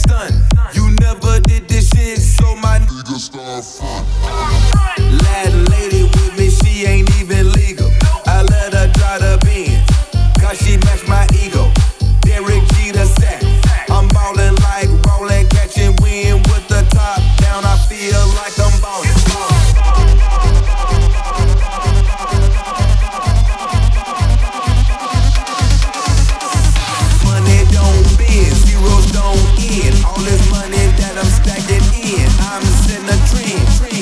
stunt. You never did this shit, so my niggas start front. dream.